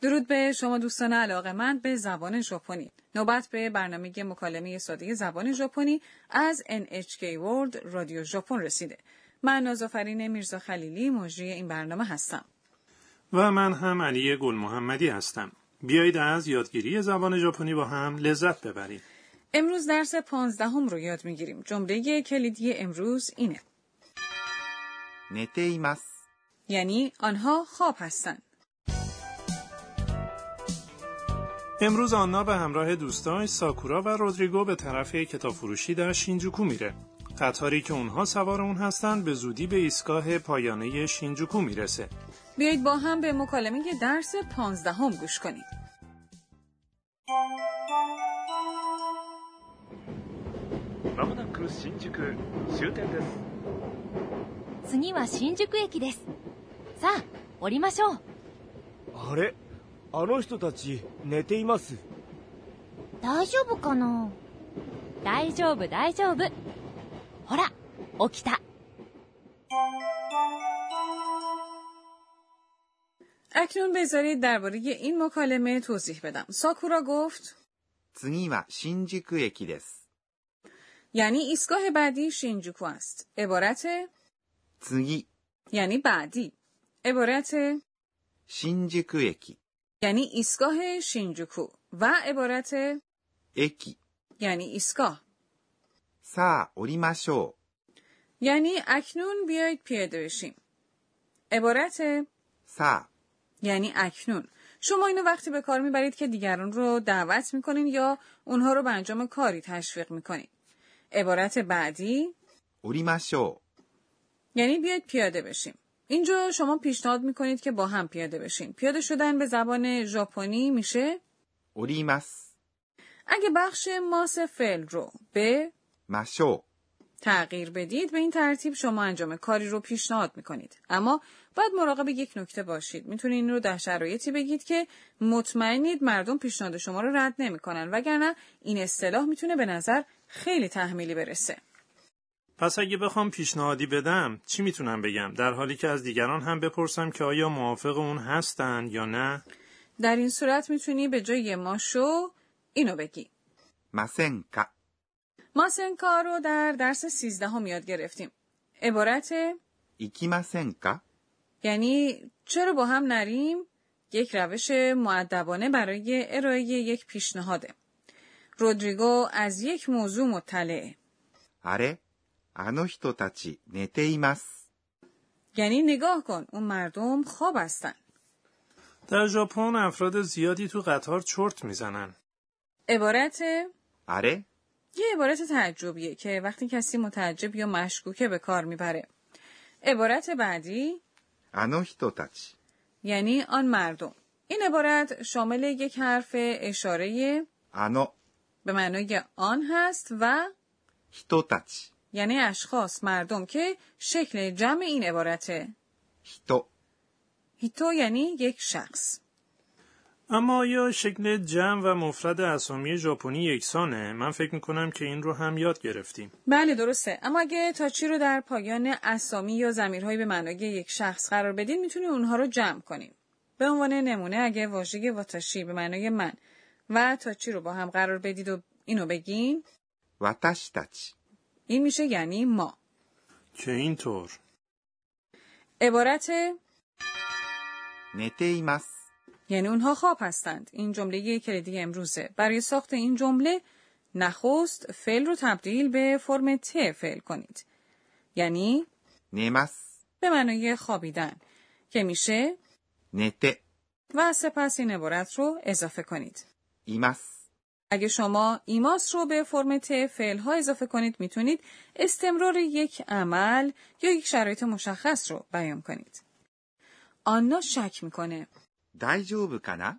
درود به شما دوستان علاقه من به زبان ژاپنی. نوبت به برنامه مکالمه ساده زبان ژاپنی از NHK World رادیو ژاپن رسیده. من نازافرین میرزا خلیلی مجری این برنامه هستم. و من هم علی گل محمدی هستم. بیایید از یادگیری زبان ژاپنی با هم لذت ببریم. امروز درس پانزدهم رو یاد می‌گیریم. جمله کلیدی امروز اینه. نته ایمس. یعنی آنها خواب هستند. امروز آنا به همراه دوستاش ساکورا و رودریگو به طرف کتاب فروشی در شینجوکو میره. قطاری که اونها سوار اون هستند به زودی به ایستگاه پایانه شینجوکو می‌رسه. بیایید با هم به مکالمه درس پانزدهم گوش کنید. あ降りましょうあれあの人たち寝ています大丈夫かな大丈夫大丈夫ほら起きた اکنون بذارید درباره این مکالمه توضیح بدم. ساکورا گفت 次は新宿駅です。 یعنی ایستگاه بعدی شینجوکو است. عبارت 次、 یعنی بعدی. عبارت 新宿駅、 یعنی ایستگاه شینجوکو و عبارت اکی یعنی ایستگاه. سا اوریماشو. یعنی اکنون بیایید پیاده بشیم. عبارت سا. یعنی اکنون. شما اینو وقتی به کار می‌برید که دیگران رو دعوت می‌کنین یا اونها رو به انجام کاری تشویق می‌کنین. عبارت بعدی اوریماشو. یعنی بیاید پیاده بشیم. اینجا شما پیشنهاد می‌کنید که با هم پیاده بشین. پیاده شدن به زبان ژاپنی میشه؟ اوریمس اگه بخش ماس فعل رو به ماشو. تغییر بدید به این ترتیب شما انجام کاری رو پیشنهاد می‌کنید. اما باید مراقب یک نکته باشید. می‌تونید این رو در شرایطی بگید که مطمئنید مردم پیشنهاد شما رو رد نمی‌کنن وگرنه این اصطلاح می‌تونه به نظر خیلی تحمیلی برسه. پس اگه بخوام پیشنهادی بدم چی می‌تونم بگم؟ در حالی که از دیگران هم بپرسم که آیا موافق اون هستن یا نه؟ در این صورت می‌تونی به جای ماشو اینو بگی. ماسنکا. ماسنکا رو در درس سیزده هم یاد گرفتیم. عبارت ایکی ماسنکا. یعنی چرا با هم نریم؟ یک روش معدبانه برای ارائه یک پیشنهاده. رودریگو از یک موضوع مطلعه آره あの人たち寝ています。 یعنی نگاه کن اون مردم خواب هستن. در ژاپن افراد زیادی تو قطار چرت میزنن عبارت あれ یه عبارت تعجبیه که وقتی کسی متعجب یا مشکوکه به کار میبره. عبارت بعدی あの人たち。 یعنی آن مردم. این عبارت شامل یک حرف اشاره あの به معنای آن هست و 人たち。 یعنی اشخاص مردم که شکل جمع این عبارته. هیتو. هیتو یعنی یک شخص. اما یا شکل جمع و مفرد اسامی ژاپنی یکسانه؟ من فکر می‌کنم که این رو هم یاد گرفتیم. بله درسته. اما اگه تاچی رو در پایان اسامی یا زمیرهایی به معنای یک شخص قرار بدین می‌تونی اونها رو جمع کنیم. به عنوان نمونه اگه واژه واتاشی به معنای من و تاچی رو با هم قرار بدید و اینو بگین. واتاشتاچی این میشه یعنی ما. چه اینطور؟ عبارت نته ایمس یعنی اونها خواب هستند. این جمله یک کلیدی امروزه. برای ساخت این جمله نخست فعل رو تبدیل به فرم ت فعل کنید. یعنی نیماس به معنی خوابیدن. که میشه نته و سپس این عبارت رو اضافه کنید. ایماس اگه شما ایماس رو به فرم ت فعل ها اضافه کنید می‌تونید استمرار یک عمل یا یک شرایط مشخص رو بیان کنید. آنا شک می‌کنه. دایجوب کانا؟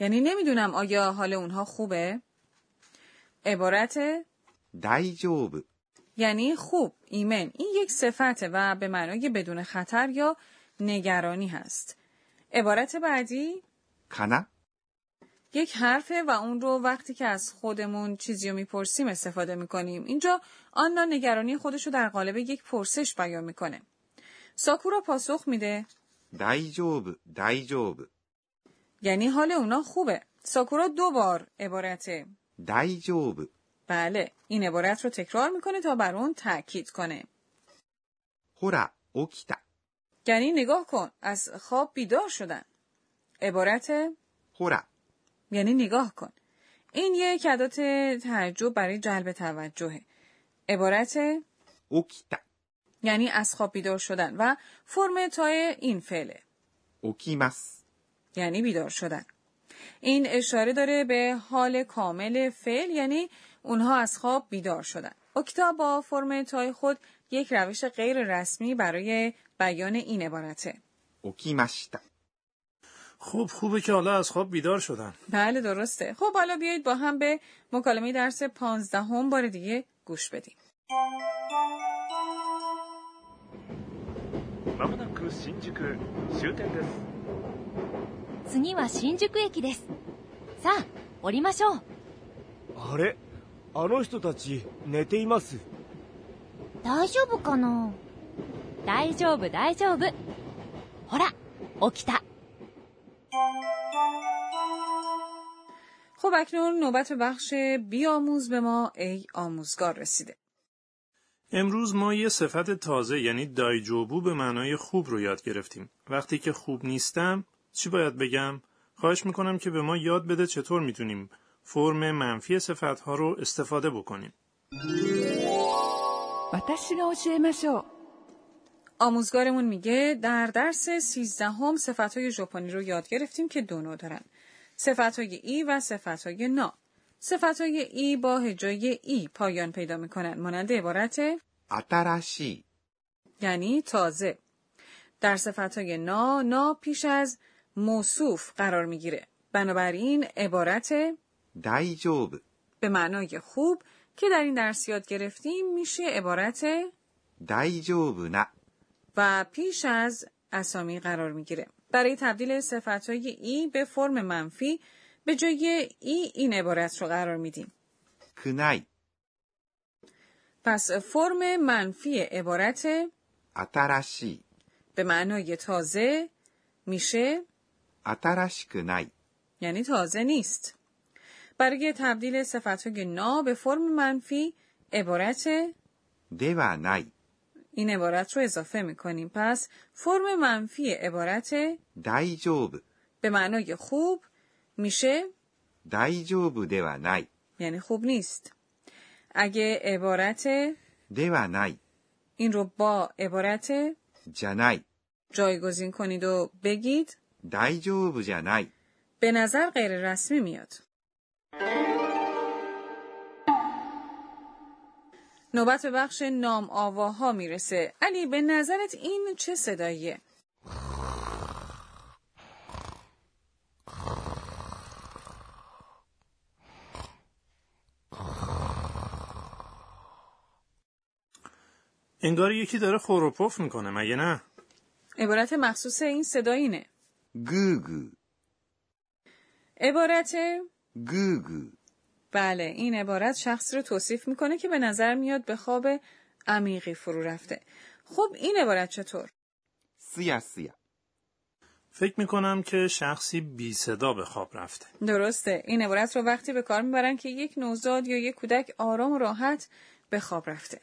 یعنی نمی‌دونم آیا حال اونها خوبه؟ عبارت دایجوب یعنی خوب، ایمن. این یک صفته و به معنای بدون خطر یا نگرانی هست. عبارت بعدی کانا؟ یک حرفه و اون رو وقتی که از خودمون چیزی رو می‌پرسیم استفاده می‌کنیم. اینجا آنا نگرانی خودش رو در قالب یک پرسش بیان می‌کنه. ساکورا پاسخ میده دایجوب دایجوب یعنی حال اونا خوبه. ساکورا دو بار عبارت دایجوب بله این عبارت رو تکرار می‌کنه تا بر اون تاکید کنه. هورا اوکیتا یعنی نگاه کن از خواب بیدار شدن. عبارت هورا یعنی نگاه کن. این یه کدات تعجب برای جلب توجهه. عبارت 起きた. یعنی از خواب بیدار شدن و فرم た ی این فعله. 起きます یعنی بیدار شدن. این اشاره داره به حال کامل فعل یعنی اونها از خواب بیدار شدن. 起きた با فرم た ی خود یک روش غیر رسمی برای بیان این عبارته. 起きました خب خوبه که حالا از خواب بیدار شدن بله درسته خب حالا بیایید با هم به مکالمه درس پانزدهم بار دیگه گوش بدیم まもなく新宿終点です次は新宿駅ですさあ降りましょうあれあの人たち寝ています大丈夫かな大丈夫大丈夫ほら起きた خب اکنون نوبت بخش بیاموز به ما ای آموزگار رسیده امروز ما یه صفت تازه یعنی دایجوبو به معنای خوب رو یاد گرفتیم. وقتی که خوب نیستم چی باید بگم؟ خواهش می‌کنم که به ما یاد بده چطور می‌تونیم فرم منفی صفت ها رو استفاده بکنیم. آموزگارمون میگه در درس سیزدهم صفتهای ژاپنی رو یاد گرفتیم که دو نوع دارن. صفتهای ای و صفتهای نا. صفتهای ای با هجای ای پایان پیدا می‌کنن. مانند عبارت اتراشی یعنی تازه. در صفتهای نا نا پیش از موصوف قرار می‌گیره. بنابراین عبارت دایجوب به معنای خوب که در این درس یاد گرفتیم میشه عبارت دایجوب نه و پیش از اسامی قرار می‌گیره. برای تبدیل صفت های ای به فرم منفی به جای ای این عبارت رو قرار میدیم. کنای پس فرم منفی عبارت اتراشی به معنای تازه میشه اتراشیکنای یعنی تازه نیست. برای تبدیل صفت های نا به فرم منفی عبارت دیوانای این عبارت رو اضافه می کنیم. پس فرم منفی عبارت دایجوب به معنای خوب میشه دایجوب دوا نای یعنی خوب نیست. اگه عبارت دوا نای این رو با عبارت جانای جایگزین کنید و بگید دایجوب جانای به نظر غیر رسمی میاد. نوبت به بخش نام آواها می‌رسه علی به نظرت این چه صداییه؟ انگار یکی داره خوروپف می‌کنه مگه نه؟ عبارت مخصوص این صدا اینه گو گو عبارت گو گو بله این عبارت شخص رو توصیف می‌کنه که به نظر میاد به خواب عمیقی فرو رفته. خب این عبارت چطور؟ سیه سیه فکر می‌کنم که شخصی بی صدا به خواب رفته. درسته. این عبارت رو وقتی به کار می‌برن که یک نوزاد یا یک کودک آرام و راحت به خواب رفته.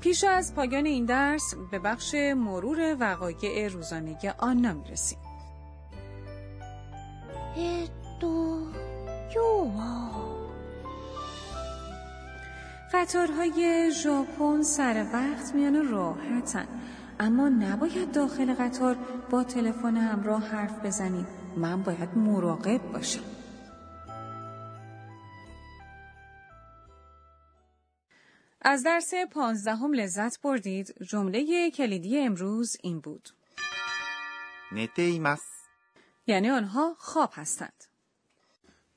پیش از پایان این درس به بخش مرور وقایع روزانه آنا می‌رسیم. قطارهای ژاپن سر وقت میان راحتن. اما نباید داخل قطار با تلفن همراه حرف بزنیم. من باید مراقب باشم. از درس پانزدهم لذت بردید. جمله کلیدی امروز این بود. نتیمس یعنی آنها خواب هستند.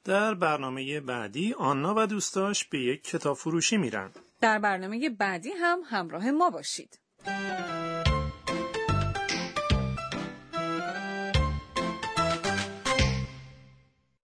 در برنامه بعدی آنا و دوستاش به یک کتاب فروشی میرن. در برنامه بعدی هم همراه ما باشید.